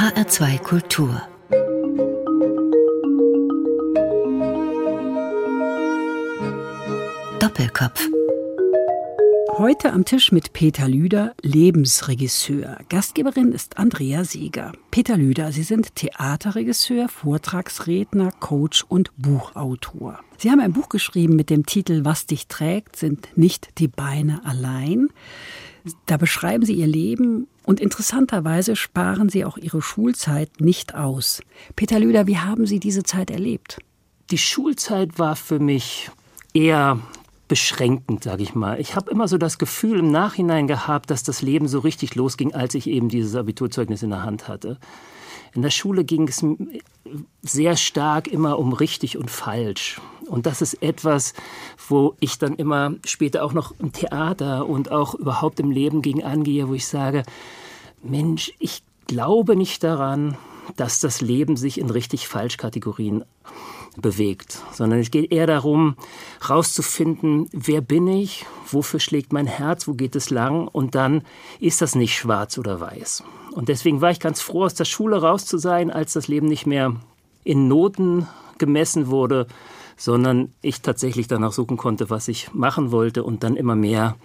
HR2 Kultur Doppelkopf Heute am Tisch mit Peter Lüder, Lebensregisseur. Gastgeberin ist Andrea Sieger. Peter Lüder, Sie sind Theaterregisseur, Vortragsredner, Coach und Buchautor. Sie haben ein Buch geschrieben mit dem Titel Was dich trägt, sind nicht die Beine allein. Da beschreiben Sie Ihr Leben und interessanterweise sparen Sie auch Ihre Schulzeit nicht aus. Peter Lüder, wie haben Sie diese Zeit erlebt? Die Schulzeit war für mich eher beschränkend, sage ich mal. Ich habe immer so das Gefühl im Nachhinein gehabt, dass das Leben so richtig losging, als ich eben dieses Abiturzeugnis in der Hand hatte. In der Schule ging es sehr stark immer um richtig und falsch. Und das ist etwas, wo ich dann immer später auch noch im Theater und auch überhaupt im Leben gegen angehe, wo ich sage, Mensch, ich glaube nicht daran, dass das Leben sich in richtig-falsch Kategorien bewegt, sondern es geht eher darum, rauszufinden, wer bin ich, wofür schlägt mein Herz, wo geht es lang und dann ist das nicht schwarz oder weiß. Und deswegen war ich ganz froh, aus der Schule raus zu sein, als das Leben nicht mehr in Noten gemessen wurde, sondern ich tatsächlich danach suchen konnte, was ich machen wollte und dann immer mehr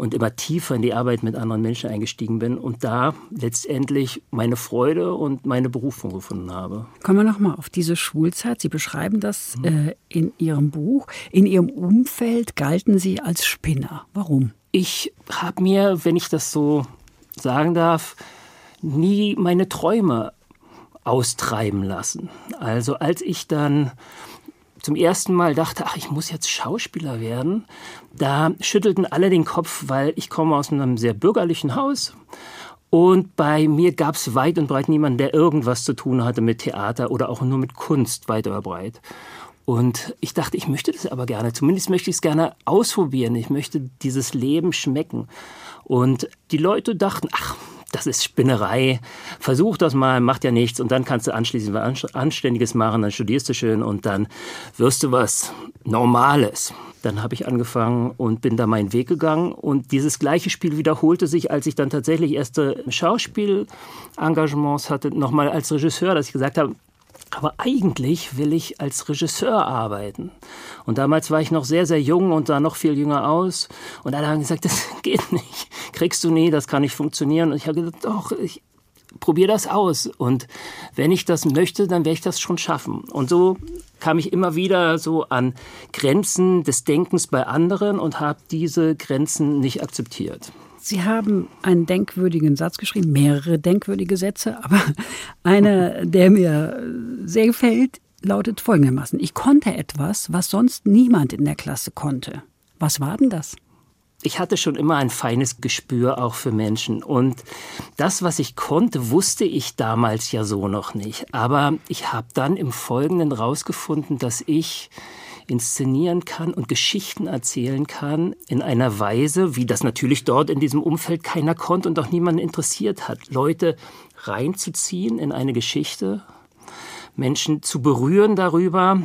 und immer tiefer in die Arbeit mit anderen Menschen eingestiegen bin und da letztendlich meine Freude und meine Berufung gefunden habe. Kommen wir nochmal auf diese Schulzeit. Sie beschreiben das mhm. äh, in Ihrem Buch. In Ihrem Umfeld galten Sie als Spinner. Warum? Ich habe mir, wenn ich das so sagen darf, nie meine Träume austreiben lassen. Also als ich dann zum ersten Mal dachte, ach, ich muss jetzt Schauspieler werden, da schüttelten alle den Kopf, weil ich komme aus einem sehr bürgerlichen Haus. Und bei mir gab es weit und breit niemanden, der irgendwas zu tun hatte mit Theater oder auch nur mit Kunst, weit oder breit. Und ich dachte, ich möchte das aber gerne. Zumindest möchte ich es gerne ausprobieren. Ich möchte dieses Leben schmecken. Und die Leute dachten, ach, das ist Spinnerei. Versuch das mal, macht ja nichts und dann kannst du anschließend was Anständiges machen, dann studierst du schön und dann wirst du was Normales. Dann habe ich angefangen und bin da meinen Weg gegangen und dieses gleiche Spiel wiederholte sich, als ich dann tatsächlich erste Schauspielengagements hatte, nochmal als Regisseur, dass ich gesagt habe, aber eigentlich will ich als Regisseur arbeiten. Und damals war ich noch sehr, sehr jung und sah noch viel jünger aus. Und alle haben gesagt, das geht nicht. Kriegst du nie, das kann nicht funktionieren. Und ich habe gesagt, doch, ich probiere das aus. Und wenn ich das möchte, dann werde ich das schon schaffen. Und so kam ich immer wieder so an Grenzen des Denkens bei anderen und habe diese Grenzen nicht akzeptiert. Sie haben einen denkwürdigen Satz geschrieben, mehrere denkwürdige Sätze, aber einer, der mir sehr gefällt, lautet folgendermaßen. Ich konnte etwas, was sonst niemand in der Klasse konnte. Was war denn das? ich hatte schon immer ein feines Gespür auch für Menschen. Und das, was ich konnte, wusste ich damals ja so noch nicht. Aber ich habe dann im Folgenden rausgefunden, dass ich inszenieren kann und Geschichten erzählen kann in einer Weise, wie das natürlich dort in diesem Umfeld keiner konnte und auch niemanden interessiert hat. Leute reinzuziehen in eine Geschichte, Menschen zu berühren darüber,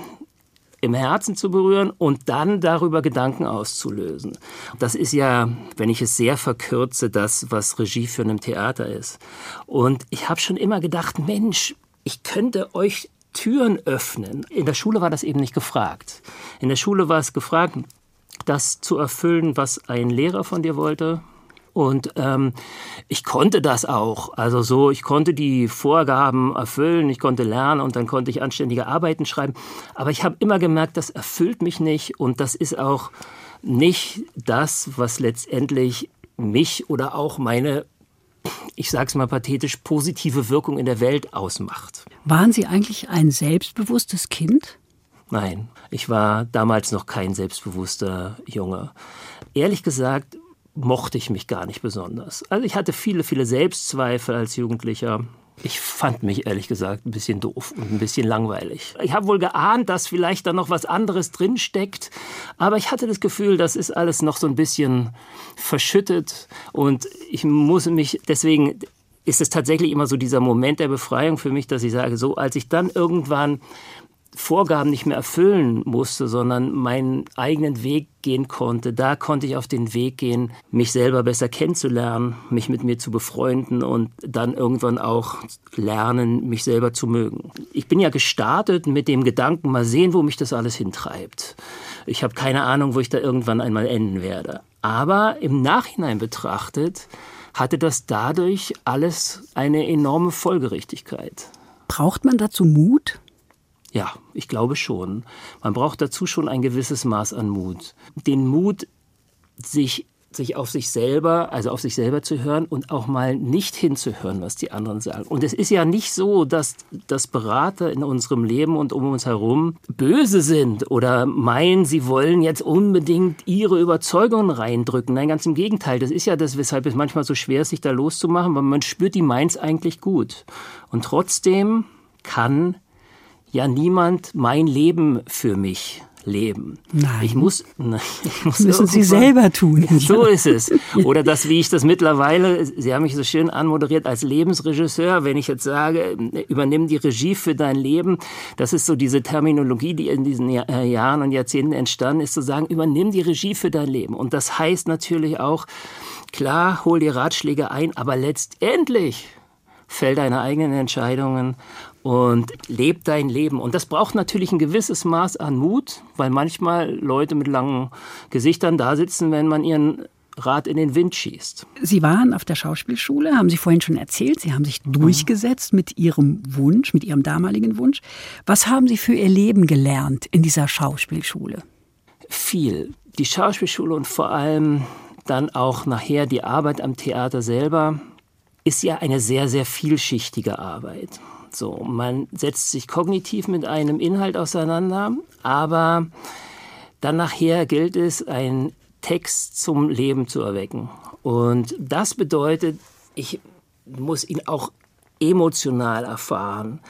im Herzen zu berühren und dann darüber Gedanken auszulösen. Das ist ja, wenn ich es sehr verkürze, das, was Regie für ein Theater ist. Und ich habe schon immer gedacht, Mensch, ich könnte euch Türen öffnen. In der Schule war das eben nicht gefragt. In der Schule war es gefragt, das zu erfüllen, was ein Lehrer von dir wollte. Und ähm, ich konnte das auch. Also so, ich konnte die Vorgaben erfüllen, ich konnte lernen und dann konnte ich anständige Arbeiten schreiben. Aber ich habe immer gemerkt, das erfüllt mich nicht und das ist auch nicht das, was letztendlich mich oder auch meine ich sage es mal pathetisch, positive Wirkung in der Welt ausmacht. Waren Sie eigentlich ein selbstbewusstes Kind? Nein, ich war damals noch kein selbstbewusster Junge. Ehrlich gesagt mochte ich mich gar nicht besonders. Also ich hatte viele, viele Selbstzweifel als Jugendlicher. Ich fand mich ehrlich gesagt ein bisschen doof und ein bisschen langweilig. Ich habe wohl geahnt, dass vielleicht da noch was anderes drin steckt, aber ich hatte das Gefühl, das ist alles noch so ein bisschen verschüttet und ich muss mich deswegen ist es tatsächlich immer so dieser Moment der Befreiung für mich, dass ich sage, so als ich dann irgendwann Vorgaben nicht mehr erfüllen musste, sondern meinen eigenen Weg gehen konnte. Da konnte ich auf den Weg gehen, mich selber besser kennenzulernen, mich mit mir zu befreunden und dann irgendwann auch lernen, mich selber zu mögen. Ich bin ja gestartet mit dem Gedanken, mal sehen, wo mich das alles hintreibt. Ich habe keine Ahnung, wo ich da irgendwann einmal enden werde. Aber im Nachhinein betrachtet hatte das dadurch alles eine enorme Folgerichtigkeit. Braucht man dazu Mut? Ja, ich glaube schon. Man braucht dazu schon ein gewisses Maß an Mut. Den Mut, sich sich auf sich selber, also auf sich selber zu hören und auch mal nicht hinzuhören, was die anderen sagen. Und es ist ja nicht so, dass, dass Berater in unserem Leben und um uns herum böse sind oder meinen, sie wollen jetzt unbedingt ihre Überzeugungen reindrücken. Nein, ganz im Gegenteil. Das ist ja das, weshalb es manchmal so schwer ist, sich da loszumachen, weil man spürt, die meint eigentlich gut. Und trotzdem kann ja niemand mein Leben für mich leben. Nein. Ich muss, ich muss müssen Sie selber tun. So ist es. Oder das, wie ich das mittlerweile, Sie haben mich so schön anmoderiert als Lebensregisseur, wenn ich jetzt sage, übernimm die Regie für dein Leben, das ist so diese Terminologie, die in diesen äh, Jahren und Jahrzehnten entstanden ist, zu sagen, übernimm die Regie für dein Leben. Und das heißt natürlich auch, klar, hol die Ratschläge ein, aber letztendlich fäll deine eigenen Entscheidungen und leb dein Leben. Und das braucht natürlich ein gewisses Maß an Mut, weil manchmal Leute mit langen Gesichtern da sitzen, wenn man ihren Rad in den Wind schießt. Sie waren auf der Schauspielschule, haben Sie vorhin schon erzählt. Sie haben sich durchgesetzt mit Ihrem Wunsch, mit Ihrem damaligen Wunsch. Was haben Sie für Ihr Leben gelernt in dieser Schauspielschule? Viel. Die Schauspielschule und vor allem dann auch nachher die Arbeit am Theater selber ist ja eine sehr, sehr vielschichtige Arbeit. So, man setzt sich kognitiv mit einem Inhalt auseinander, aber dann nachher gilt es, einen Text zum Leben zu erwecken. Und das bedeutet, ich muss ihn auch emotional erfahren.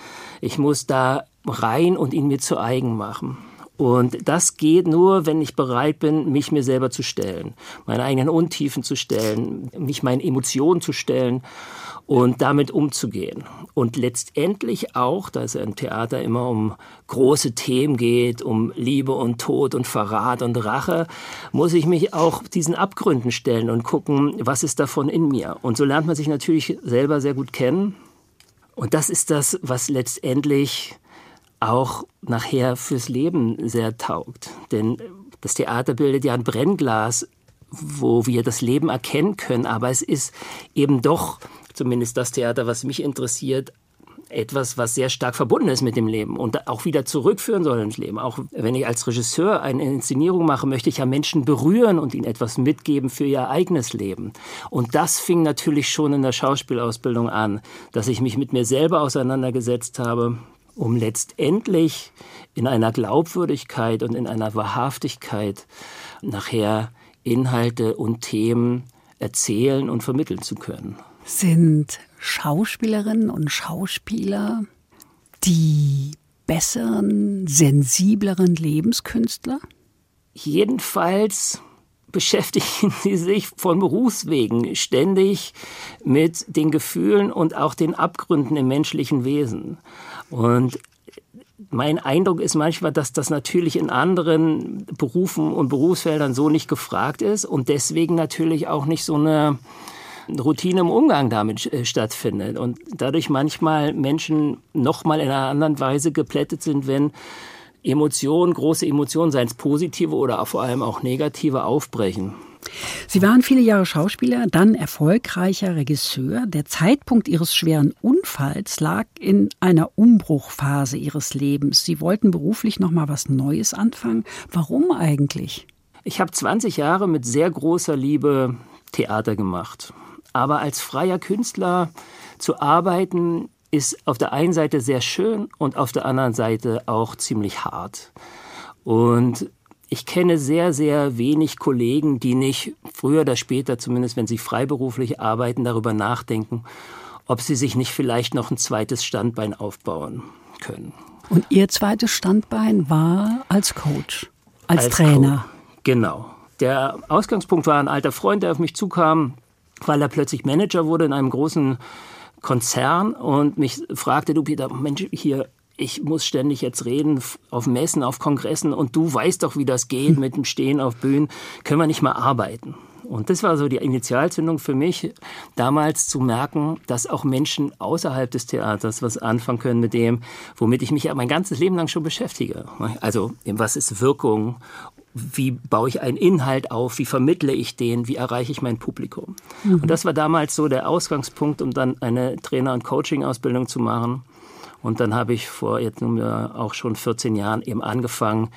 Ich muss da rein und ihn mir zu eigen machen. Und das geht nur, wenn ich bereit bin, mich mir selber zu stellen, meine eigenen Untiefen zu stellen, mich meinen Emotionen zu stellen und damit umzugehen. Und letztendlich auch, da es im Theater immer um große Themen geht, um Liebe und Tod und Verrat und Rache, muss ich mich auch diesen Abgründen stellen und gucken, was ist davon in mir. Und so lernt man sich natürlich selber sehr gut kennen. Und das ist das, was letztendlich auch nachher fürs Leben sehr taugt. Denn das Theater bildet ja ein Brennglas, wo wir das Leben erkennen können, aber es ist eben doch zumindest das Theater, was mich interessiert, etwas, was sehr stark verbunden ist mit dem Leben und auch wieder zurückführen soll ins Leben. Auch wenn ich als Regisseur eine Inszenierung mache, möchte ich ja Menschen berühren und ihnen etwas mitgeben für ihr eigenes Leben. Und das fing natürlich schon in der Schauspielausbildung an, dass ich mich mit mir selber auseinandergesetzt habe, um letztendlich in einer Glaubwürdigkeit und in einer Wahrhaftigkeit nachher Inhalte und Themen erzählen und vermitteln zu können sind Schauspielerinnen und Schauspieler die besseren, sensibleren Lebenskünstler? Jedenfalls beschäftigen sie sich von Berufswegen ständig mit den Gefühlen und auch den Abgründen im menschlichen Wesen. Und mein Eindruck ist manchmal, dass das natürlich in anderen Berufen und Berufsfeldern so nicht gefragt ist und deswegen natürlich auch nicht so eine Routine im Umgang damit äh, stattfindet und dadurch manchmal Menschen noch mal in einer anderen Weise geplättet sind, wenn Emotionen, große Emotionen, seien es positive oder vor allem auch negative, aufbrechen. Sie waren viele Jahre Schauspieler, dann erfolgreicher Regisseur. Der Zeitpunkt Ihres schweren Unfalls lag in einer Umbruchphase Ihres Lebens. Sie wollten beruflich noch mal was Neues anfangen. Warum eigentlich? Ich habe 20 Jahre mit sehr großer Liebe Theater gemacht. Aber als freier Künstler zu arbeiten, ist auf der einen Seite sehr schön und auf der anderen Seite auch ziemlich hart. Und ich kenne sehr, sehr wenig Kollegen, die nicht früher oder später, zumindest wenn sie freiberuflich arbeiten, darüber nachdenken, ob sie sich nicht vielleicht noch ein zweites Standbein aufbauen können. Und Ihr zweites Standbein war als Coach, als, als Trainer. Co genau. Der Ausgangspunkt war ein alter Freund, der auf mich zukam weil er plötzlich Manager wurde in einem großen Konzern und mich fragte, du Peter, Mensch, hier ich muss ständig jetzt reden auf Messen, auf Kongressen und du weißt doch, wie das geht mit dem Stehen auf Bühnen. Können wir nicht mal arbeiten? Und das war so die Initialzündung für mich, damals zu merken, dass auch Menschen außerhalb des Theaters was anfangen können mit dem, womit ich mich ja mein ganzes Leben lang schon beschäftige. Also, was ist Wirkung? Wie baue ich einen Inhalt auf? Wie vermittle ich den? Wie erreiche ich mein Publikum? Mhm. Und das war damals so der Ausgangspunkt, um dann eine Trainer- und Coaching-Ausbildung zu machen. Und dann habe ich vor jetzt nunmehr auch schon 14 Jahren eben angefangen,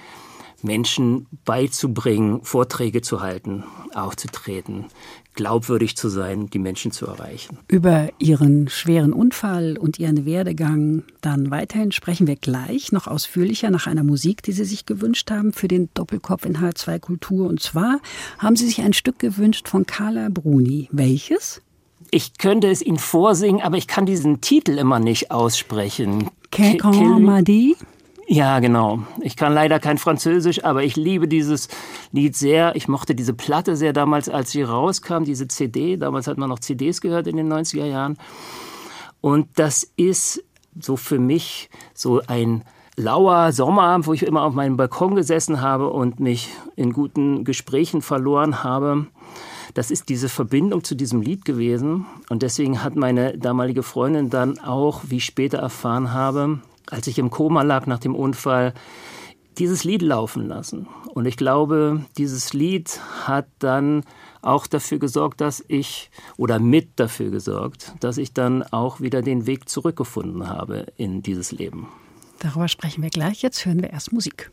Menschen beizubringen, Vorträge zu halten, aufzutreten, glaubwürdig zu sein, die Menschen zu erreichen. Über Ihren schweren Unfall und Ihren Werdegang dann weiterhin sprechen wir gleich noch ausführlicher nach einer Musik, die Sie sich gewünscht haben für den Doppelkopf in H2 Kultur. Und zwar haben Sie sich ein Stück gewünscht von Carla Bruni. Welches? Ich könnte es Ihnen vorsingen, aber ich kann diesen Titel immer nicht aussprechen. M'a dit? Ja, genau. Ich kann leider kein Französisch, aber ich liebe dieses Lied sehr. Ich mochte diese Platte sehr damals, als sie rauskam, diese CD. Damals hat man noch CDs gehört in den 90er Jahren. Und das ist so für mich so ein lauer Sommerabend, wo ich immer auf meinem Balkon gesessen habe und mich in guten Gesprächen verloren habe. Das ist diese Verbindung zu diesem Lied gewesen. Und deswegen hat meine damalige Freundin dann auch, wie ich später erfahren habe, als ich im Koma lag nach dem Unfall, dieses Lied laufen lassen. Und ich glaube, dieses Lied hat dann auch dafür gesorgt, dass ich, oder mit dafür gesorgt, dass ich dann auch wieder den Weg zurückgefunden habe in dieses Leben. Darüber sprechen wir gleich. Jetzt hören wir erst Musik.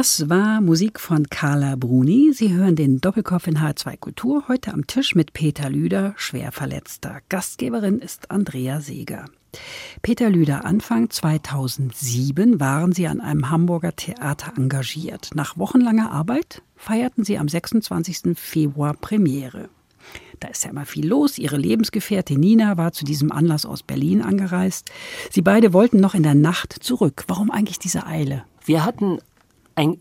Das war Musik von Carla Bruni. Sie hören den Doppelkopf in H2 Kultur heute am Tisch mit Peter Lüder, schwer verletzter. Gastgeberin ist Andrea Seeger. Peter Lüder, Anfang 2007 waren Sie an einem Hamburger Theater engagiert. Nach wochenlanger Arbeit feierten Sie am 26. Februar Premiere. Da ist ja immer viel los. Ihre Lebensgefährtin Nina war zu diesem Anlass aus Berlin angereist. Sie beide wollten noch in der Nacht zurück. Warum eigentlich diese Eile? Wir hatten ein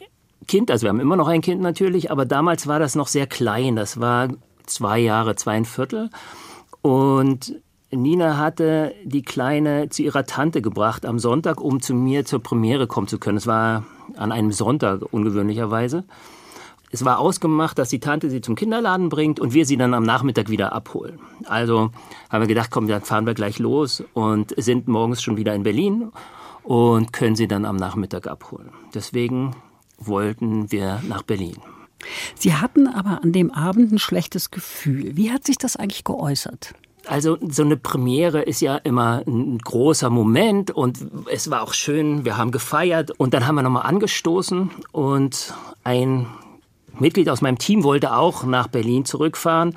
Kind, also wir haben immer noch ein Kind natürlich, aber damals war das noch sehr klein. Das war zwei Jahre, zweieinviertel. Und Nina hatte die Kleine zu ihrer Tante gebracht am Sonntag, um zu mir zur Premiere kommen zu können. Es war an einem Sonntag ungewöhnlicherweise. Es war ausgemacht, dass die Tante sie zum Kinderladen bringt und wir sie dann am Nachmittag wieder abholen. Also haben wir gedacht, komm, dann fahren wir gleich los und sind morgens schon wieder in Berlin und können sie dann am Nachmittag abholen. Deswegen wollten wir nach Berlin. Sie hatten aber an dem Abend ein schlechtes Gefühl. Wie hat sich das eigentlich geäußert? Also so eine Premiere ist ja immer ein großer Moment und es war auch schön, wir haben gefeiert und dann haben wir nochmal angestoßen und ein Mitglied aus meinem Team wollte auch nach Berlin zurückfahren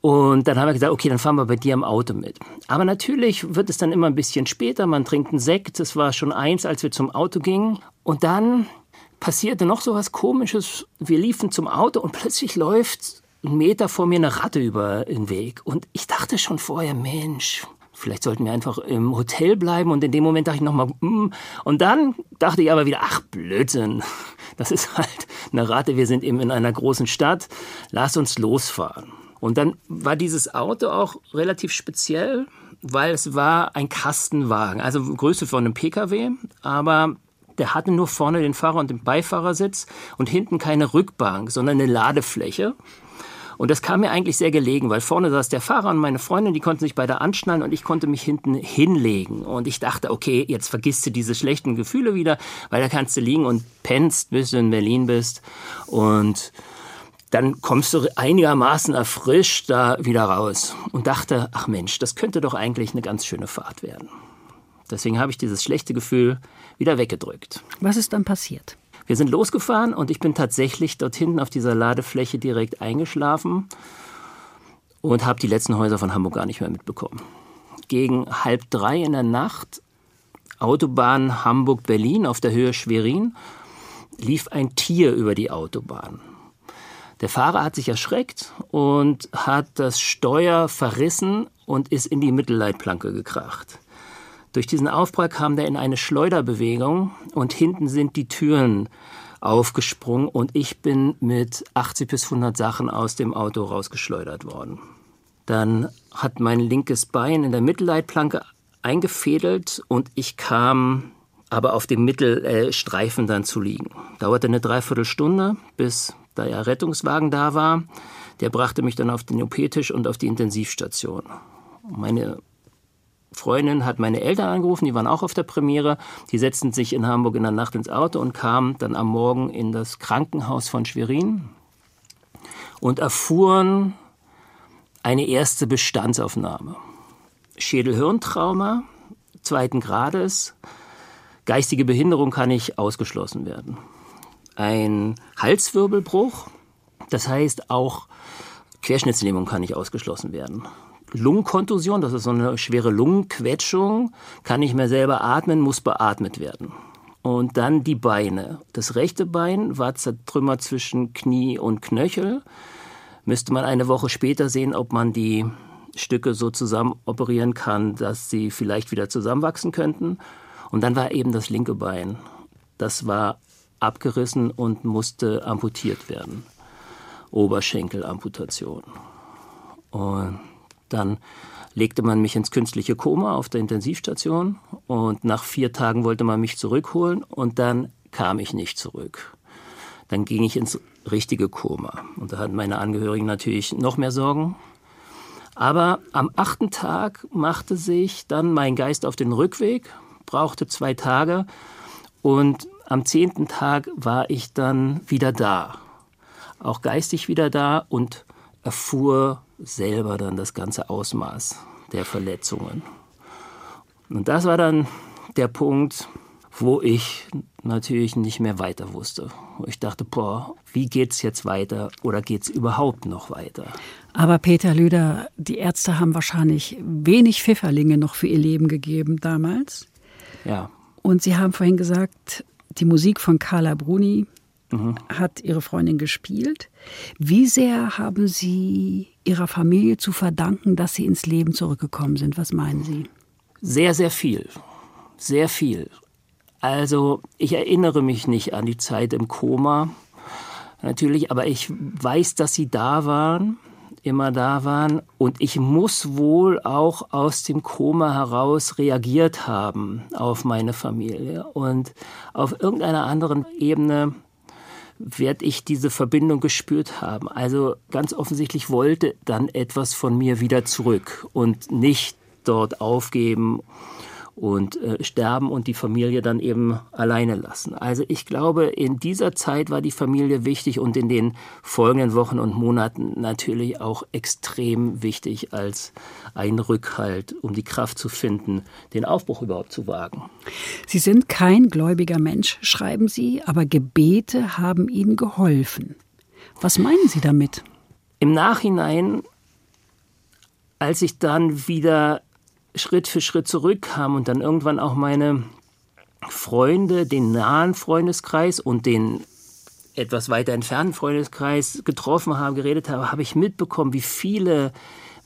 und dann haben wir gesagt, okay, dann fahren wir bei dir im Auto mit. Aber natürlich wird es dann immer ein bisschen später, man trinkt einen Sekt, es war schon eins, als wir zum Auto gingen und dann passierte noch so was Komisches. Wir liefen zum Auto und plötzlich läuft ein Meter vor mir eine Ratte über den Weg. Und ich dachte schon vorher, Mensch, vielleicht sollten wir einfach im Hotel bleiben. Und in dem Moment dachte ich nochmal, mm. und dann dachte ich aber wieder, ach Blödsinn, das ist halt eine Ratte. Wir sind eben in einer großen Stadt. Lass uns losfahren. Und dann war dieses Auto auch relativ speziell, weil es war ein Kastenwagen, also Größe von einem PKW, aber der hatte nur vorne den Fahrer und den Beifahrersitz und hinten keine Rückbank, sondern eine Ladefläche. Und das kam mir eigentlich sehr gelegen, weil vorne saß der Fahrer und meine Freundin, die konnten sich beide anschnallen und ich konnte mich hinten hinlegen. Und ich dachte, okay, jetzt vergisst du diese schlechten Gefühle wieder, weil da kannst du liegen und pennst, bis du in Berlin bist. Und dann kommst du einigermaßen erfrischt da wieder raus und dachte, ach Mensch, das könnte doch eigentlich eine ganz schöne Fahrt werden. Deswegen habe ich dieses schlechte Gefühl wieder weggedrückt. Was ist dann passiert? Wir sind losgefahren und ich bin tatsächlich dort hinten auf dieser Ladefläche direkt eingeschlafen und habe die letzten Häuser von Hamburg gar nicht mehr mitbekommen. Gegen halb drei in der Nacht, Autobahn Hamburg-Berlin auf der Höhe Schwerin, lief ein Tier über die Autobahn. Der Fahrer hat sich erschreckt und hat das Steuer verrissen und ist in die Mittelleitplanke gekracht. Durch diesen Aufprall kam der in eine Schleuderbewegung und hinten sind die Türen aufgesprungen und ich bin mit 80 bis 100 Sachen aus dem Auto rausgeschleudert worden. Dann hat mein linkes Bein in der Mittelleitplanke eingefädelt und ich kam aber auf dem Mittelstreifen dann zu liegen. Dauerte eine Dreiviertelstunde, bis der Rettungswagen da war. Der brachte mich dann auf den OP-Tisch und auf die Intensivstation. Meine Freundin hat meine Eltern angerufen, die waren auch auf der Premiere. Die setzten sich in Hamburg in der Nacht ins Auto und kamen dann am Morgen in das Krankenhaus von Schwerin und erfuhren eine erste Bestandsaufnahme. Schädelhirntrauma zweiten Grades, geistige Behinderung kann nicht ausgeschlossen werden. Ein Halswirbelbruch, das heißt auch Querschnittslähmung kann nicht ausgeschlossen werden. Lungenkontusion, das ist so eine schwere Lungenquetschung, kann nicht mehr selber atmen, muss beatmet werden. Und dann die Beine. Das rechte Bein war zertrümmert zwischen Knie und Knöchel. Müsste man eine Woche später sehen, ob man die Stücke so zusammen operieren kann, dass sie vielleicht wieder zusammenwachsen könnten. Und dann war eben das linke Bein. Das war abgerissen und musste amputiert werden. Oberschenkelamputation. Und dann legte man mich ins künstliche Koma auf der Intensivstation und nach vier Tagen wollte man mich zurückholen und dann kam ich nicht zurück. Dann ging ich ins richtige Koma und da hatten meine Angehörigen natürlich noch mehr Sorgen. Aber am achten Tag machte sich dann mein Geist auf den Rückweg, brauchte zwei Tage und am zehnten Tag war ich dann wieder da, auch geistig wieder da und erfuhr selber dann das ganze Ausmaß der Verletzungen. Und das war dann der Punkt, wo ich natürlich nicht mehr weiter wusste. Ich dachte, boah, wie geht's jetzt weiter oder geht's überhaupt noch weiter? Aber Peter Lüder, die Ärzte haben wahrscheinlich wenig Pfifferlinge noch für ihr Leben gegeben damals. Ja. Und Sie haben vorhin gesagt, die Musik von Carla Bruni hat Ihre Freundin gespielt. Wie sehr haben Sie Ihrer Familie zu verdanken, dass Sie ins Leben zurückgekommen sind? Was meinen Sie? Sehr, sehr viel. Sehr viel. Also ich erinnere mich nicht an die Zeit im Koma. natürlich, aber ich weiß, dass sie da waren immer da waren. Und ich muss wohl auch aus dem Koma heraus reagiert haben auf meine Familie. Und auf irgendeiner anderen Ebene werde ich diese Verbindung gespürt haben. Also ganz offensichtlich wollte dann etwas von mir wieder zurück und nicht dort aufgeben und äh, sterben und die Familie dann eben alleine lassen. Also ich glaube, in dieser Zeit war die Familie wichtig und in den folgenden Wochen und Monaten natürlich auch extrem wichtig als ein Rückhalt, um die Kraft zu finden, den Aufbruch überhaupt zu wagen. Sie sind kein gläubiger Mensch, schreiben Sie, aber Gebete haben Ihnen geholfen. Was meinen Sie damit? Im Nachhinein, als ich dann wieder Schritt für Schritt zurückkam und dann irgendwann auch meine Freunde, den nahen Freundeskreis und den etwas weiter entfernten Freundeskreis getroffen habe, geredet habe, habe ich mitbekommen, wie viele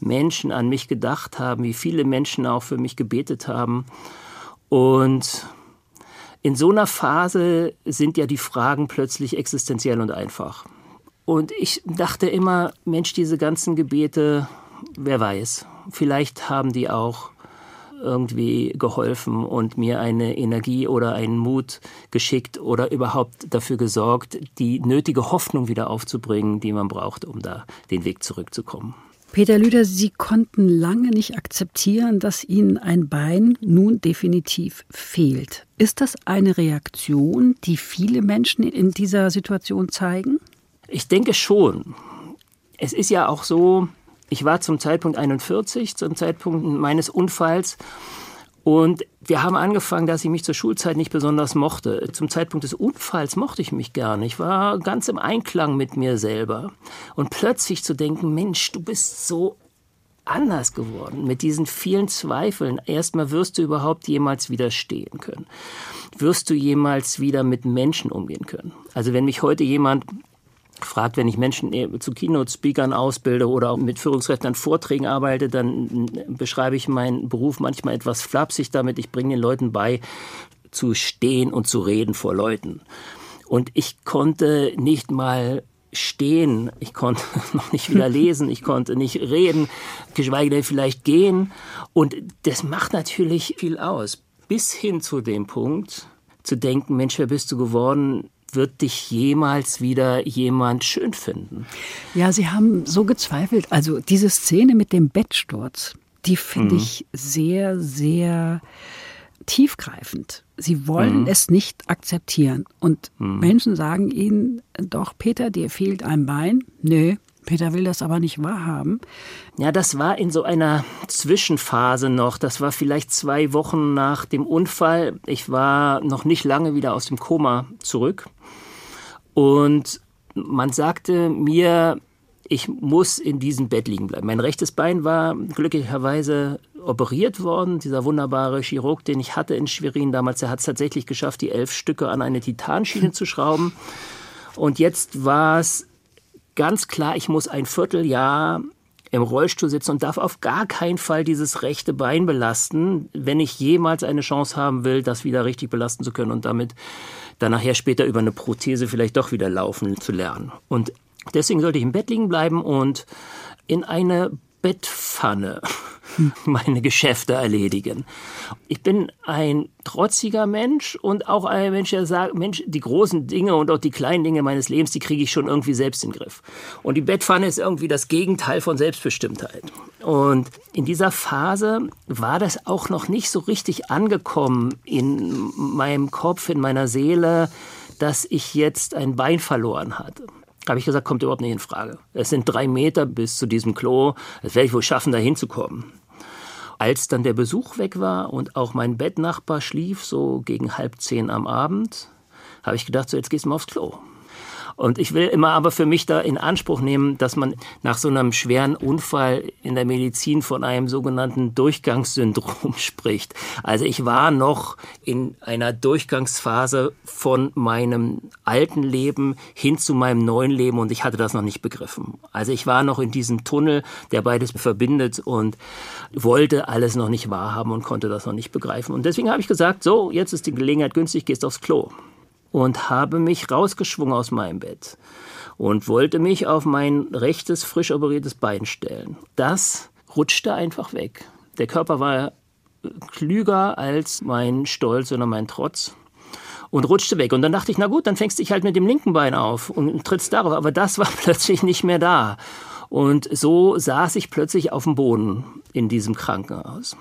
Menschen an mich gedacht haben, wie viele Menschen auch für mich gebetet haben. Und in so einer Phase sind ja die Fragen plötzlich existenziell und einfach. Und ich dachte immer, Mensch, diese ganzen Gebete, wer weiß, vielleicht haben die auch irgendwie geholfen und mir eine Energie oder einen Mut geschickt oder überhaupt dafür gesorgt, die nötige Hoffnung wieder aufzubringen, die man braucht, um da den Weg zurückzukommen. Peter Lüder, Sie konnten lange nicht akzeptieren, dass Ihnen ein Bein nun definitiv fehlt. Ist das eine Reaktion, die viele Menschen in dieser Situation zeigen? Ich denke schon. Es ist ja auch so, ich war zum Zeitpunkt 41, zum Zeitpunkt meines Unfalls. Und wir haben angefangen, dass ich mich zur Schulzeit nicht besonders mochte. Zum Zeitpunkt des Unfalls mochte ich mich gar nicht. Ich war ganz im Einklang mit mir selber. Und plötzlich zu denken, Mensch, du bist so anders geworden mit diesen vielen Zweifeln. Erstmal wirst du überhaupt jemals widerstehen können. Wirst du jemals wieder mit Menschen umgehen können. Also wenn mich heute jemand fragt, wenn ich Menschen äh, zu Keynote-Speakern ausbilde oder auch mit Führungskräften an Vorträgen arbeite, dann beschreibe ich meinen Beruf manchmal etwas flapsig damit. Ich bringe den Leuten bei, zu stehen und zu reden vor Leuten. Und ich konnte nicht mal stehen, ich konnte noch nicht wieder lesen, ich konnte nicht reden, geschweige denn vielleicht gehen. Und das macht natürlich viel aus. Bis hin zu dem Punkt, zu denken, Mensch, wer bist du geworden? Wird dich jemals wieder jemand schön finden? Ja, Sie haben so gezweifelt. Also diese Szene mit dem Bettsturz, die finde mhm. ich sehr, sehr tiefgreifend. Sie wollen mhm. es nicht akzeptieren. Und mhm. Menschen sagen ihnen, doch, Peter, dir fehlt ein Bein. Nö, Peter will das aber nicht wahrhaben. Ja, das war in so einer Zwischenphase noch. Das war vielleicht zwei Wochen nach dem Unfall. Ich war noch nicht lange wieder aus dem Koma zurück. Und man sagte mir, ich muss in diesem Bett liegen bleiben. Mein rechtes Bein war glücklicherweise operiert worden. Dieser wunderbare Chirurg, den ich hatte in Schwerin damals, der hat es tatsächlich geschafft, die elf Stücke an eine Titanschiene zu schrauben. Und jetzt war es ganz klar, ich muss ein Vierteljahr im Rollstuhl sitzen und darf auf gar keinen Fall dieses rechte Bein belasten, wenn ich jemals eine Chance haben will, das wieder richtig belasten zu können und damit dann nachher später über eine Prothese vielleicht doch wieder laufen zu lernen. Und deswegen sollte ich im Bett liegen bleiben und in eine Bettpfanne meine Geschäfte erledigen. Ich bin ein trotziger Mensch und auch ein Mensch, der sagt, Mensch, die großen Dinge und auch die kleinen Dinge meines Lebens, die kriege ich schon irgendwie selbst in den Griff. Und die Bettpfanne ist irgendwie das Gegenteil von Selbstbestimmtheit. Und in dieser Phase war das auch noch nicht so richtig angekommen in meinem Kopf, in meiner Seele, dass ich jetzt ein Bein verloren hatte habe ich gesagt, kommt überhaupt nicht in Frage. Es sind drei Meter bis zu diesem Klo. Das werde ich wohl schaffen, da hinzukommen. Als dann der Besuch weg war und auch mein Bettnachbar schlief, so gegen halb zehn am Abend, habe ich gedacht, so jetzt gehst du mal aufs Klo. Und ich will immer aber für mich da in Anspruch nehmen, dass man nach so einem schweren Unfall in der Medizin von einem sogenannten Durchgangssyndrom spricht. Also ich war noch in einer Durchgangsphase von meinem alten Leben hin zu meinem neuen Leben und ich hatte das noch nicht begriffen. Also ich war noch in diesem Tunnel, der beides verbindet und wollte alles noch nicht wahrhaben und konnte das noch nicht begreifen. Und deswegen habe ich gesagt, so, jetzt ist die Gelegenheit günstig, gehst aufs Klo. Und habe mich rausgeschwungen aus meinem Bett und wollte mich auf mein rechtes, frisch operiertes Bein stellen. Das rutschte einfach weg. Der Körper war klüger als mein Stolz oder mein Trotz und rutschte weg. Und dann dachte ich, na gut, dann fängst du dich halt mit dem linken Bein auf und trittst darauf. Aber das war plötzlich nicht mehr da. Und so saß ich plötzlich auf dem Boden in diesem Krankenhaus.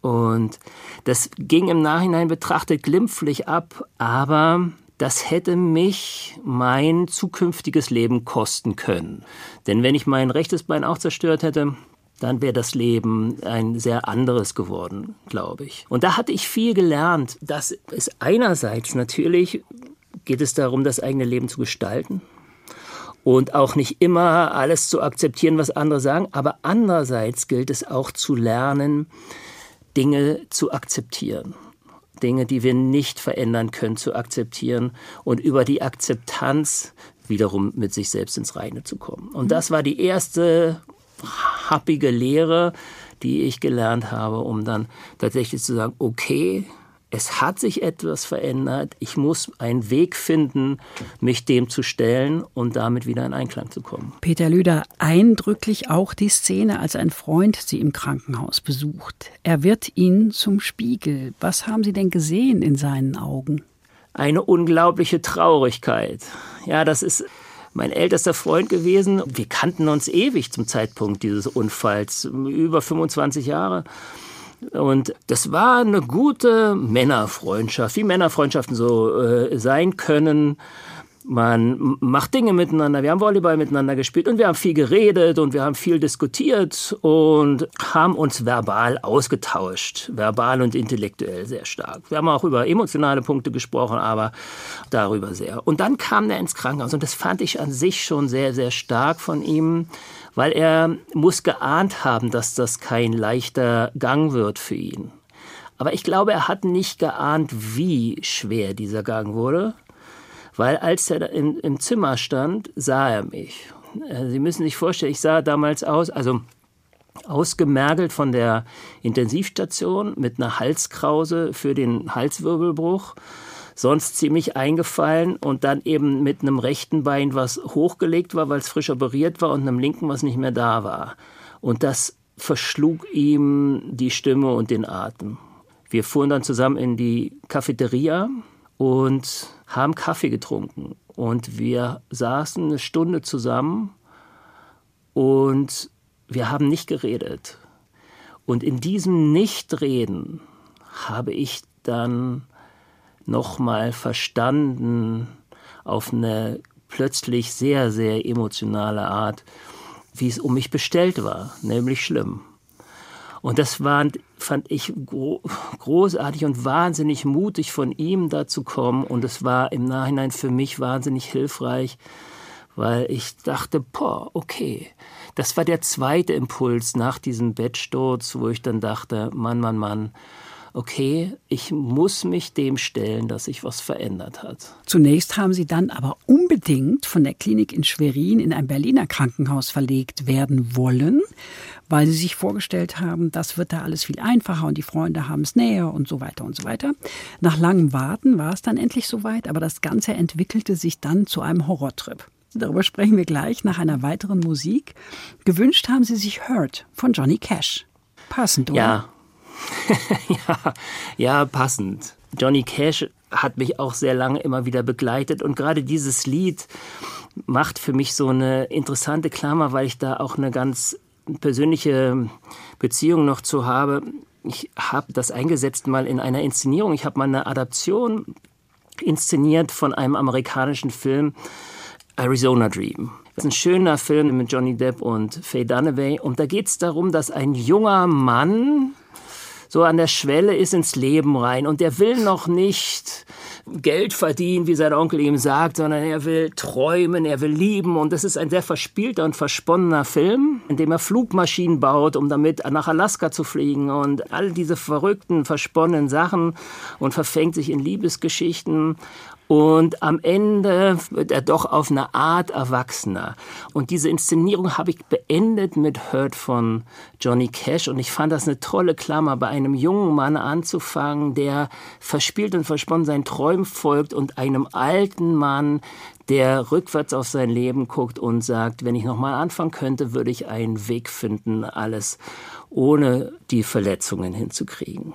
Und das ging im Nachhinein betrachtet glimpflich ab, aber das hätte mich mein zukünftiges Leben kosten können. Denn wenn ich mein rechtes Bein auch zerstört hätte, dann wäre das Leben ein sehr anderes geworden, glaube ich. Und da hatte ich viel gelernt. Das ist einerseits natürlich, geht es darum, das eigene Leben zu gestalten und auch nicht immer alles zu akzeptieren, was andere sagen, aber andererseits gilt es auch zu lernen, Dinge zu akzeptieren. Dinge, die wir nicht verändern können, zu akzeptieren und über die Akzeptanz wiederum mit sich selbst ins Reine zu kommen. Und das war die erste happige Lehre, die ich gelernt habe, um dann tatsächlich zu sagen, okay, es hat sich etwas verändert, ich muss einen Weg finden, mich dem zu stellen und damit wieder in Einklang zu kommen. Peter Lüder, eindrücklich auch die Szene, als ein Freund Sie im Krankenhaus besucht. Er wird Ihnen zum Spiegel. Was haben Sie denn gesehen in seinen Augen? Eine unglaubliche Traurigkeit. Ja, das ist mein ältester Freund gewesen. Wir kannten uns ewig zum Zeitpunkt dieses Unfalls, über 25 Jahre. Und das war eine gute Männerfreundschaft, wie Männerfreundschaften so äh, sein können man macht Dinge miteinander. Wir haben Volleyball miteinander gespielt und wir haben viel geredet und wir haben viel diskutiert und haben uns verbal ausgetauscht, verbal und intellektuell sehr stark. Wir haben auch über emotionale Punkte gesprochen, aber darüber sehr. Und dann kam er ins Krankenhaus und das fand ich an sich schon sehr, sehr stark von ihm, weil er muss geahnt haben, dass das kein leichter Gang wird für ihn. Aber ich glaube, er hat nicht geahnt, wie schwer dieser Gang wurde weil als er im, im Zimmer stand, sah er mich. Äh, Sie müssen sich vorstellen, ich sah damals aus, also ausgemergelt von der Intensivstation mit einer Halskrause für den Halswirbelbruch, sonst ziemlich eingefallen und dann eben mit einem rechten Bein, was hochgelegt war, weil es frisch operiert war, und einem linken, was nicht mehr da war. Und das verschlug ihm die Stimme und den Atem. Wir fuhren dann zusammen in die Cafeteria und haben Kaffee getrunken und wir saßen eine Stunde zusammen und wir haben nicht geredet. Und in diesem Nichtreden habe ich dann nochmal verstanden, auf eine plötzlich sehr, sehr emotionale Art, wie es um mich bestellt war, nämlich schlimm. Und das war, fand ich großartig und wahnsinnig mutig von ihm da zu kommen. Und es war im Nachhinein für mich wahnsinnig hilfreich, weil ich dachte, boah, okay. Das war der zweite Impuls nach diesem Bettsturz, wo ich dann dachte, Mann, Mann, Mann, okay, ich muss mich dem stellen, dass sich was verändert hat. Zunächst haben Sie dann aber unbedingt von der Klinik in Schwerin in ein Berliner Krankenhaus verlegt werden wollen, weil Sie sich vorgestellt haben, das wird da alles viel einfacher und die Freunde haben es näher und so weiter und so weiter. Nach langem Warten war es dann endlich soweit, aber das Ganze entwickelte sich dann zu einem Horrortrip. Darüber sprechen wir gleich nach einer weiteren Musik. Gewünscht haben Sie sich Hurt von Johnny Cash. Passend, oder? Ja, ja, ja, passend. Johnny Cash hat mich auch sehr lange immer wieder begleitet und gerade dieses Lied macht für mich so eine interessante Klammer, weil ich da auch eine ganz persönliche Beziehung noch zu habe. Ich habe das eingesetzt mal in einer Inszenierung. Ich habe mal eine Adaption inszeniert von einem amerikanischen Film Arizona Dream. Das ist ein schöner Film mit Johnny Depp und Faye Dunaway. Und da geht es darum, dass ein junger Mann so an der Schwelle ist ins Leben rein. Und der will noch nicht Geld verdienen, wie sein Onkel ihm sagt, sondern er will träumen, er will lieben. Und das ist ein sehr verspielter und versponnener Film, in dem er Flugmaschinen baut, um damit nach Alaska zu fliegen. Und all diese verrückten, versponnenen Sachen und verfängt sich in Liebesgeschichten und am Ende wird er doch auf eine Art erwachsener. Und diese Inszenierung habe ich beendet mit Hurt von Johnny Cash. Und ich fand das eine tolle Klammer bei einem jungen Mann anzufangen, der verspielt und versponnen seinen Träumen folgt und einem alten Mann, der rückwärts auf sein Leben guckt und sagt, wenn ich nochmal anfangen könnte, würde ich einen Weg finden, alles ohne die Verletzungen hinzukriegen.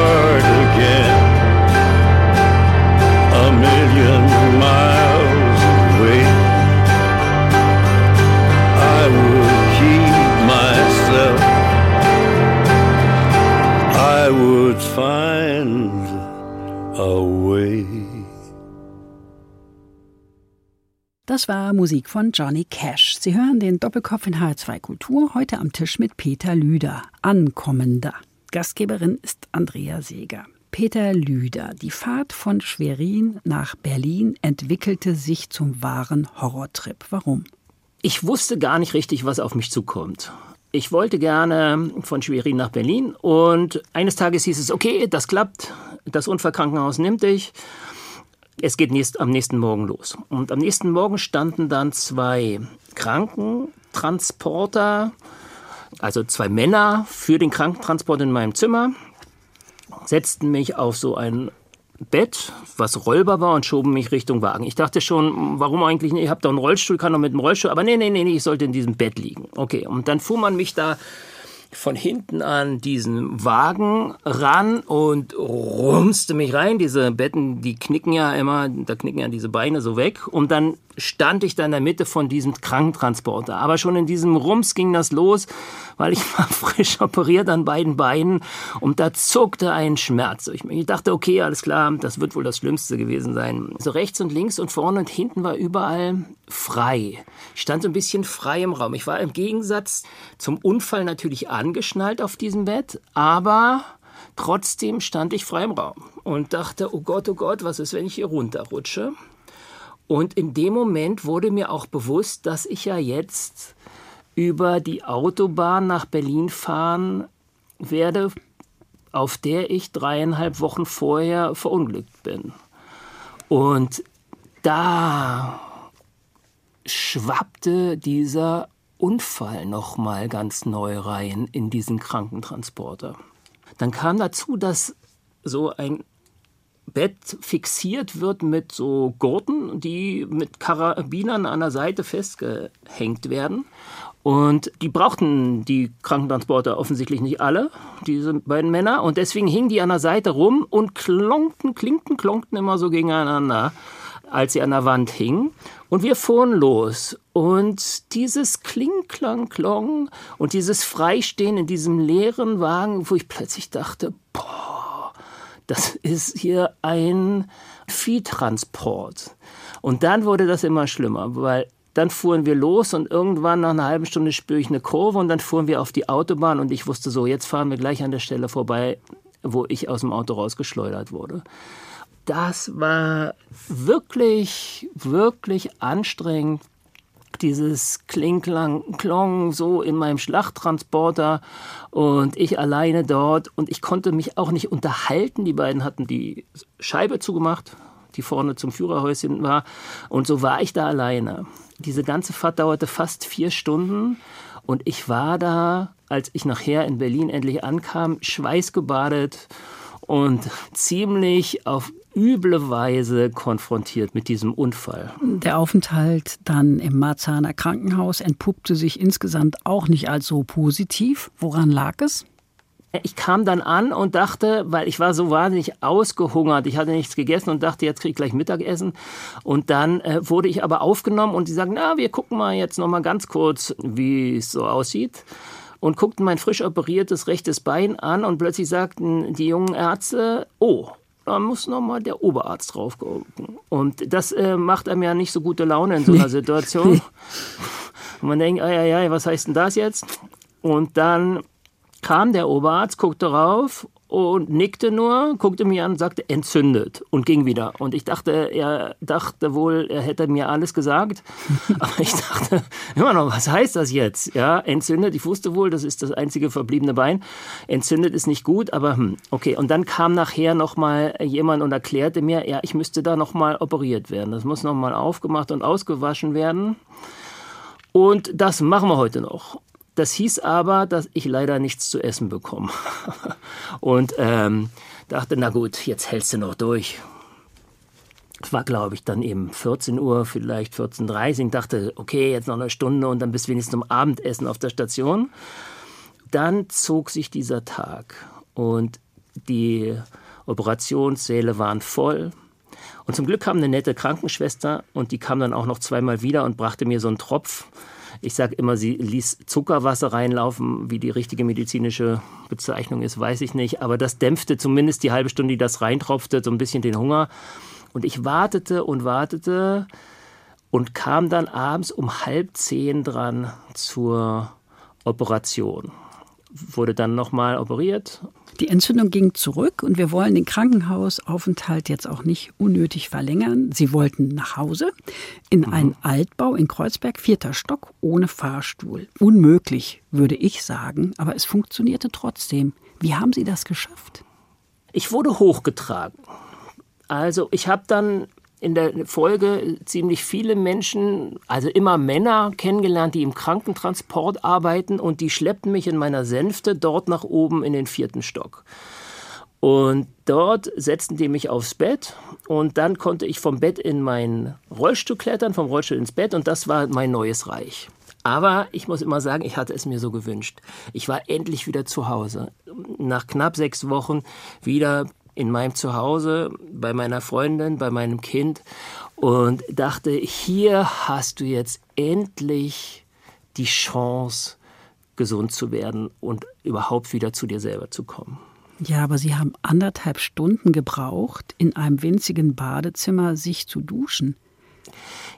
find a way. Das war Musik von Johnny Cash. Sie hören den Doppelkopf in H2 Kultur heute am Tisch mit Peter Lüder, Ankommender. Gastgeberin ist Andrea Seeger. Peter Lüder, die Fahrt von Schwerin nach Berlin entwickelte sich zum wahren Horrortrip. Warum? Ich wusste gar nicht richtig, was auf mich zukommt. Ich wollte gerne von Schwerin nach Berlin und eines Tages hieß es, okay, das klappt, das Unfallkrankenhaus nimmt dich. Es geht nächst, am nächsten Morgen los. Und am nächsten Morgen standen dann zwei Krankentransporter, also zwei Männer für den Krankentransport in meinem Zimmer, setzten mich auf so ein Bett, was rollbar war, und schoben mich Richtung Wagen. Ich dachte schon, warum eigentlich nicht? Ich habe doch einen Rollstuhl, kann doch mit dem Rollstuhl. Aber nee, nee, nee, nee, ich sollte in diesem Bett liegen. Okay, und dann fuhr man mich da von hinten an diesen Wagen ran und rumste mich rein. Diese Betten, die knicken ja immer, da knicken ja diese Beine so weg. Und dann stand ich da in der Mitte von diesem Krankentransporter. Aber schon in diesem Rums ging das los, weil ich war frisch operiert an beiden Beinen und da zuckte ein Schmerz. Ich dachte, okay, alles klar, das wird wohl das Schlimmste gewesen sein. So rechts und links und vorne und hinten war überall frei. Ich stand so ein bisschen frei im Raum. Ich war im Gegensatz zum Unfall natürlich angeschnallt auf diesem Bett, aber trotzdem stand ich frei im Raum und dachte, oh Gott, oh Gott, was ist, wenn ich hier runterrutsche? Und in dem Moment wurde mir auch bewusst, dass ich ja jetzt über die Autobahn nach Berlin fahren werde, auf der ich dreieinhalb Wochen vorher verunglückt bin. Und da schwappte dieser Unfall noch mal ganz neu rein in diesen Krankentransporter. Dann kam dazu, dass so ein Bett fixiert wird mit so Gurten, die mit Karabinern an der Seite festgehängt werden. Und die brauchten die Krankentransporter offensichtlich nicht alle, diese beiden Männer. Und deswegen hingen die an der Seite rum und klonkten, klinkten, klonkten immer so gegeneinander, als sie an der Wand hingen. Und wir fuhren los. Und dieses Kling, Klang, Klong und dieses Freistehen in diesem leeren Wagen, wo ich plötzlich dachte, boah, das ist hier ein Viehtransport. Und dann wurde das immer schlimmer, weil dann fuhren wir los und irgendwann nach einer halben Stunde spüre ich eine Kurve und dann fuhren wir auf die Autobahn und ich wusste so, jetzt fahren wir gleich an der Stelle vorbei, wo ich aus dem Auto rausgeschleudert wurde. Das war wirklich, wirklich anstrengend dieses Klinklang, Klong so in meinem Schlachttransporter und ich alleine dort und ich konnte mich auch nicht unterhalten. Die beiden hatten die Scheibe zugemacht, die vorne zum Führerhäuschen war und so war ich da alleine. Diese ganze Fahrt dauerte fast vier Stunden und ich war da, als ich nachher in Berlin endlich ankam, schweißgebadet und ziemlich auf üble Weise konfrontiert mit diesem Unfall. Der Aufenthalt dann im Marzahner Krankenhaus entpuppte sich insgesamt auch nicht als so positiv. Woran lag es? Ich kam dann an und dachte, weil ich war so wahnsinnig ausgehungert, ich hatte nichts gegessen und dachte, jetzt kriege ich gleich Mittagessen. Und dann äh, wurde ich aber aufgenommen und sie sagten, na, wir gucken mal jetzt noch mal ganz kurz, wie es so aussieht und guckten mein frisch operiertes rechtes Bein an und plötzlich sagten die jungen Ärzte, oh, da muss nochmal der Oberarzt drauf gucken. Und das äh, macht einem ja nicht so gute Laune in so einer Situation. Und man denkt, ei, ei, ei, was heißt denn das jetzt? Und dann kam der Oberarzt, guckte drauf und nickte nur, guckte mir an, sagte entzündet und ging wieder. Und ich dachte, er dachte wohl, er hätte mir alles gesagt. Aber ich dachte immer noch, was heißt das jetzt? Ja, entzündet. Ich wusste wohl, das ist das einzige verbliebene Bein. Entzündet ist nicht gut, aber hm, okay. Und dann kam nachher noch mal jemand und erklärte mir, ja, ich müsste da noch mal operiert werden. Das muss noch mal aufgemacht und ausgewaschen werden. Und das machen wir heute noch. Das hieß aber, dass ich leider nichts zu essen bekomme. und ähm, dachte, na gut, jetzt hältst du noch durch. Es war, glaube ich, dann eben 14 Uhr, vielleicht 14.30 Uhr. Dachte, okay, jetzt noch eine Stunde und dann bist du wenigstens zum Abendessen auf der Station. Dann zog sich dieser Tag und die Operationssäle waren voll. Und zum Glück kam eine nette Krankenschwester und die kam dann auch noch zweimal wieder und brachte mir so einen Tropf ich sage immer, sie ließ Zuckerwasser reinlaufen. Wie die richtige medizinische Bezeichnung ist, weiß ich nicht. Aber das dämpfte zumindest die halbe Stunde, die das reintropfte, so ein bisschen den Hunger. Und ich wartete und wartete und kam dann abends um halb zehn dran zur Operation. Wurde dann nochmal operiert die Entzündung ging zurück und wir wollen den Krankenhausaufenthalt jetzt auch nicht unnötig verlängern. Sie wollten nach Hause in mhm. einen Altbau in Kreuzberg, vierter Stock, ohne Fahrstuhl. Unmöglich, würde ich sagen, aber es funktionierte trotzdem. Wie haben Sie das geschafft? Ich wurde hochgetragen. Also ich habe dann in der Folge ziemlich viele Menschen, also immer Männer kennengelernt, die im Krankentransport arbeiten und die schleppten mich in meiner Sänfte dort nach oben in den vierten Stock. Und dort setzten die mich aufs Bett und dann konnte ich vom Bett in meinen Rollstuhl klettern, vom Rollstuhl ins Bett und das war mein neues Reich. Aber ich muss immer sagen, ich hatte es mir so gewünscht. Ich war endlich wieder zu Hause. Nach knapp sechs Wochen wieder in meinem Zuhause, bei meiner Freundin, bei meinem Kind und dachte, hier hast du jetzt endlich die Chance, gesund zu werden und überhaupt wieder zu dir selber zu kommen. Ja, aber Sie haben anderthalb Stunden gebraucht, in einem winzigen Badezimmer sich zu duschen.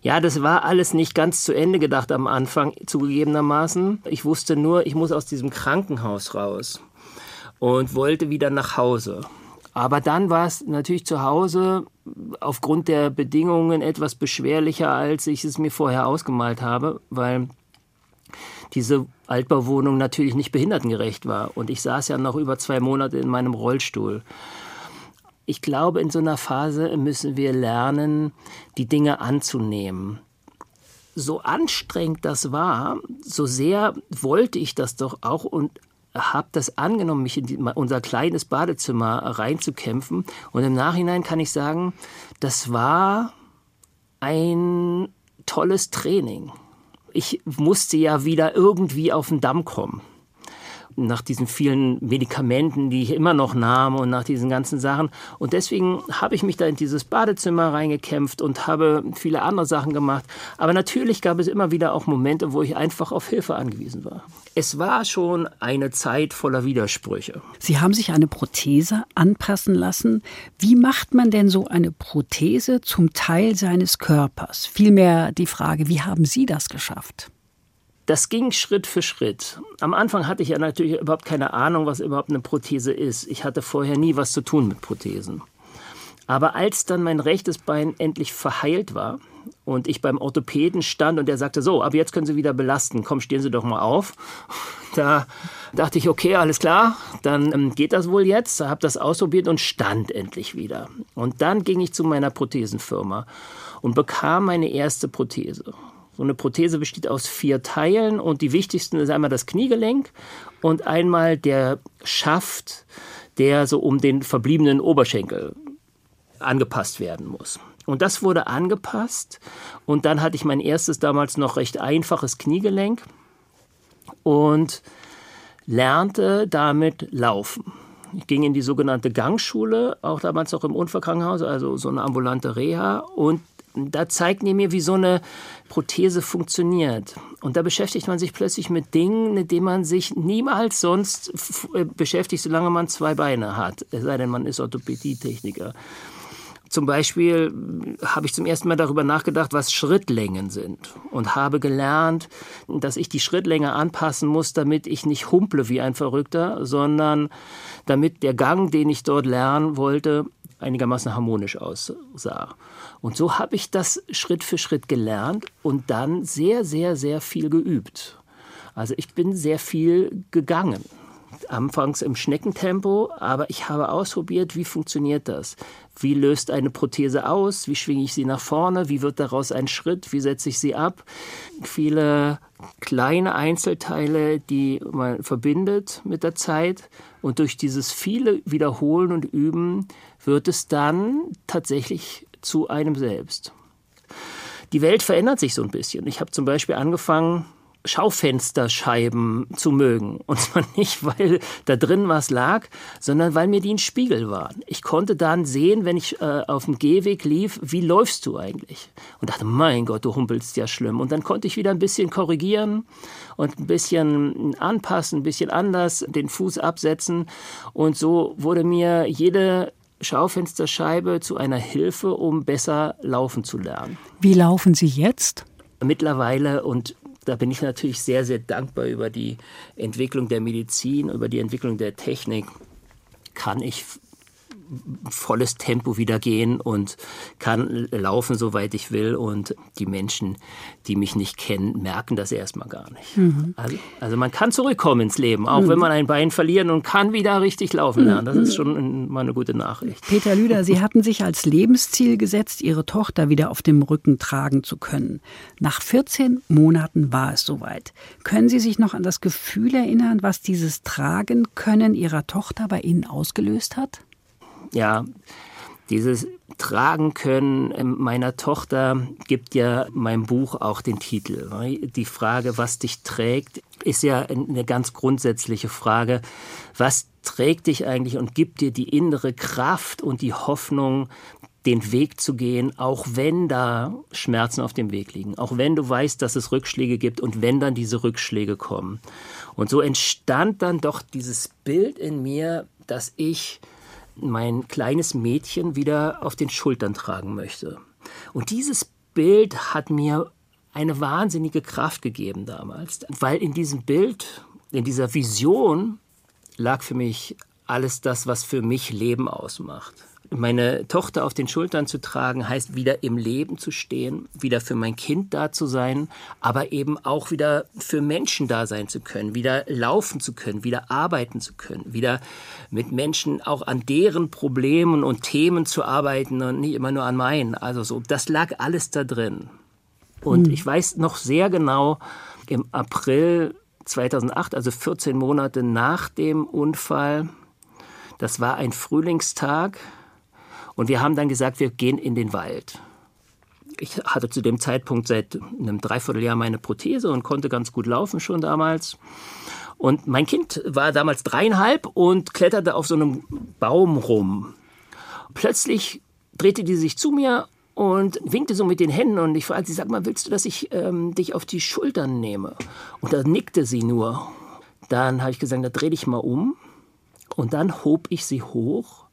Ja, das war alles nicht ganz zu Ende gedacht am Anfang, zugegebenermaßen. Ich wusste nur, ich muss aus diesem Krankenhaus raus und wollte wieder nach Hause. Aber dann war es natürlich zu Hause aufgrund der Bedingungen etwas beschwerlicher, als ich es mir vorher ausgemalt habe, weil diese Altbauwohnung natürlich nicht behindertengerecht war. Und ich saß ja noch über zwei Monate in meinem Rollstuhl. Ich glaube, in so einer Phase müssen wir lernen, die Dinge anzunehmen. So anstrengend das war, so sehr wollte ich das doch auch und habe das angenommen, mich in die, unser kleines Badezimmer reinzukämpfen. Und im Nachhinein kann ich sagen, das war ein tolles Training. Ich musste ja wieder irgendwie auf den Damm kommen nach diesen vielen Medikamenten, die ich immer noch nahm und nach diesen ganzen Sachen. Und deswegen habe ich mich da in dieses Badezimmer reingekämpft und habe viele andere Sachen gemacht. Aber natürlich gab es immer wieder auch Momente, wo ich einfach auf Hilfe angewiesen war. Es war schon eine Zeit voller Widersprüche. Sie haben sich eine Prothese anpassen lassen. Wie macht man denn so eine Prothese zum Teil seines Körpers? Vielmehr die Frage, wie haben Sie das geschafft? Das ging Schritt für Schritt. Am Anfang hatte ich ja natürlich überhaupt keine Ahnung, was überhaupt eine Prothese ist. Ich hatte vorher nie was zu tun mit Prothesen. Aber als dann mein rechtes Bein endlich verheilt war und ich beim Orthopäden stand und der sagte, so, aber jetzt können Sie wieder belasten, komm, stehen Sie doch mal auf. Da dachte ich, okay, alles klar, dann ähm, geht das wohl jetzt. Habe das ausprobiert und stand endlich wieder. Und dann ging ich zu meiner Prothesenfirma und bekam meine erste Prothese. So eine Prothese besteht aus vier Teilen und die wichtigsten ist einmal das Kniegelenk und einmal der Schaft, der so um den verbliebenen Oberschenkel angepasst werden muss. Und das wurde angepasst und dann hatte ich mein erstes damals noch recht einfaches Kniegelenk und lernte damit laufen. Ich ging in die sogenannte Gangschule, auch damals noch im Unfallkrankenhaus, also so eine ambulante Reha. Und da zeigt ihr mir, wie so eine Prothese funktioniert. Und da beschäftigt man sich plötzlich mit Dingen, mit denen man sich niemals sonst äh, beschäftigt, solange man zwei Beine hat. Es sei denn, man ist Orthopädietechniker. Zum Beispiel habe ich zum ersten Mal darüber nachgedacht, was Schrittlängen sind und habe gelernt, dass ich die Schrittlänge anpassen muss, damit ich nicht humple wie ein Verrückter, sondern damit der Gang, den ich dort lernen wollte, einigermaßen harmonisch aussah. Und so habe ich das Schritt für Schritt gelernt und dann sehr, sehr, sehr viel geübt. Also ich bin sehr viel gegangen. Anfangs im Schneckentempo, aber ich habe ausprobiert, wie funktioniert das? Wie löst eine Prothese aus? Wie schwinge ich sie nach vorne? Wie wird daraus ein Schritt? Wie setze ich sie ab? Viele kleine Einzelteile, die man verbindet mit der Zeit. Und durch dieses viele Wiederholen und Üben wird es dann tatsächlich zu einem selbst. Die Welt verändert sich so ein bisschen. Ich habe zum Beispiel angefangen, Schaufensterscheiben zu mögen. Und zwar nicht, weil da drin was lag, sondern weil mir die ein Spiegel waren. Ich konnte dann sehen, wenn ich äh, auf dem Gehweg lief, wie läufst du eigentlich? Und dachte, mein Gott, du humpelst ja schlimm. Und dann konnte ich wieder ein bisschen korrigieren und ein bisschen anpassen, ein bisschen anders, den Fuß absetzen. Und so wurde mir jede Schaufensterscheibe zu einer Hilfe, um besser laufen zu lernen. Wie laufen Sie jetzt? Mittlerweile und da bin ich natürlich sehr, sehr dankbar über die Entwicklung der Medizin, über die Entwicklung der Technik, kann ich volles Tempo wieder gehen und kann laufen, soweit ich will. Und die Menschen, die mich nicht kennen, merken das erstmal gar nicht. Mhm. Also, also, man kann zurückkommen ins Leben, auch mhm. wenn man ein Bein verliert und kann wieder richtig laufen lernen. Das ist schon mal eine gute Nachricht. Peter Lüder, Sie hatten sich als Lebensziel gesetzt, Ihre Tochter wieder auf dem Rücken tragen zu können. Nach 14 Monaten war es soweit. Können Sie sich noch an das Gefühl erinnern, was dieses Tragen können Ihrer Tochter bei Ihnen ausgelöst hat? Ja, Dieses Tragen können meiner Tochter gibt ja mein Buch auch den Titel. Die Frage, was dich trägt, ist ja eine ganz grundsätzliche Frage. Was trägt dich eigentlich und gibt dir die innere Kraft und die Hoffnung, den Weg zu gehen, auch wenn da Schmerzen auf dem Weg liegen, auch wenn du weißt, dass es Rückschläge gibt und wenn dann diese Rückschläge kommen. Und so entstand dann doch dieses Bild in mir, dass ich mein kleines Mädchen wieder auf den Schultern tragen möchte. Und dieses Bild hat mir eine wahnsinnige Kraft gegeben damals, weil in diesem Bild, in dieser Vision lag für mich alles das, was für mich Leben ausmacht meine Tochter auf den Schultern zu tragen, heißt wieder im Leben zu stehen, wieder für mein Kind da zu sein, aber eben auch wieder für Menschen da sein zu können, wieder laufen zu können, wieder arbeiten zu können, wieder mit Menschen auch an deren Problemen und Themen zu arbeiten und nicht immer nur an meinen. Also so, das lag alles da drin. Und mhm. ich weiß noch sehr genau, im April 2008, also 14 Monate nach dem Unfall, das war ein Frühlingstag, und wir haben dann gesagt, wir gehen in den Wald. Ich hatte zu dem Zeitpunkt seit einem Dreivierteljahr meine Prothese und konnte ganz gut laufen schon damals. Und mein Kind war damals dreieinhalb und kletterte auf so einem Baum rum. Plötzlich drehte die sich zu mir und winkte so mit den Händen und ich fragte sie, sag mal, willst du, dass ich ähm, dich auf die Schultern nehme? Und da nickte sie nur. Dann habe ich gesagt, da dreh dich mal um. Und dann hob ich sie hoch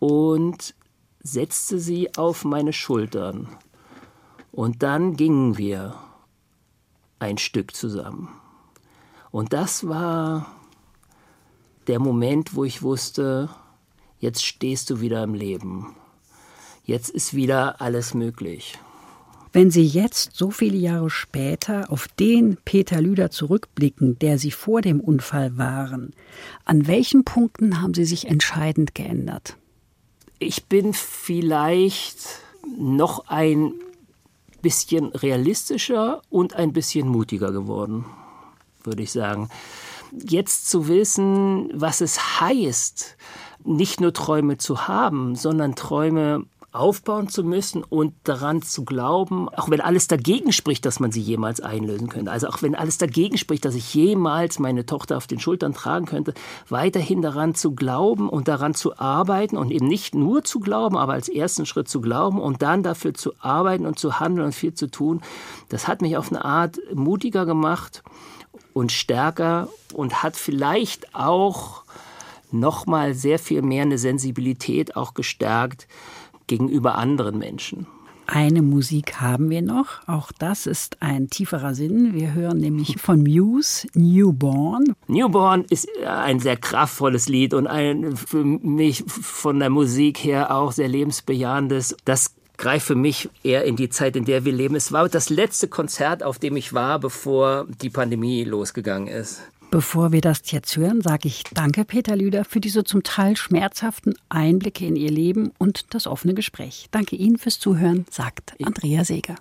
und setzte sie auf meine Schultern. Und dann gingen wir ein Stück zusammen. Und das war der Moment, wo ich wusste, jetzt stehst du wieder im Leben. Jetzt ist wieder alles möglich. Wenn Sie jetzt, so viele Jahre später, auf den Peter Lüder zurückblicken, der Sie vor dem Unfall waren, an welchen Punkten haben Sie sich entscheidend geändert? Ich bin vielleicht noch ein bisschen realistischer und ein bisschen mutiger geworden, würde ich sagen. Jetzt zu wissen, was es heißt, nicht nur Träume zu haben, sondern Träume aufbauen zu müssen und daran zu glauben, auch wenn alles dagegen spricht, dass man sie jemals einlösen könnte. Also auch wenn alles dagegen spricht, dass ich jemals meine Tochter auf den Schultern tragen könnte, weiterhin daran zu glauben und daran zu arbeiten und eben nicht nur zu glauben, aber als ersten Schritt zu glauben und dann dafür zu arbeiten und zu handeln und viel zu tun, das hat mich auf eine Art mutiger gemacht und stärker und hat vielleicht auch noch mal sehr viel mehr eine Sensibilität auch gestärkt gegenüber anderen Menschen. Eine Musik haben wir noch. Auch das ist ein tieferer Sinn. Wir hören nämlich von Muse Newborn. Newborn ist ein sehr kraftvolles Lied und ein für mich von der Musik her auch sehr lebensbejahendes. Das greift für mich eher in die Zeit, in der wir leben. Es war das letzte Konzert, auf dem ich war, bevor die Pandemie losgegangen ist. Bevor wir das jetzt hören, sage ich danke Peter Lüder für diese zum Teil schmerzhaften Einblicke in Ihr Leben und das offene Gespräch. Danke Ihnen fürs Zuhören, sagt Andrea Seeger.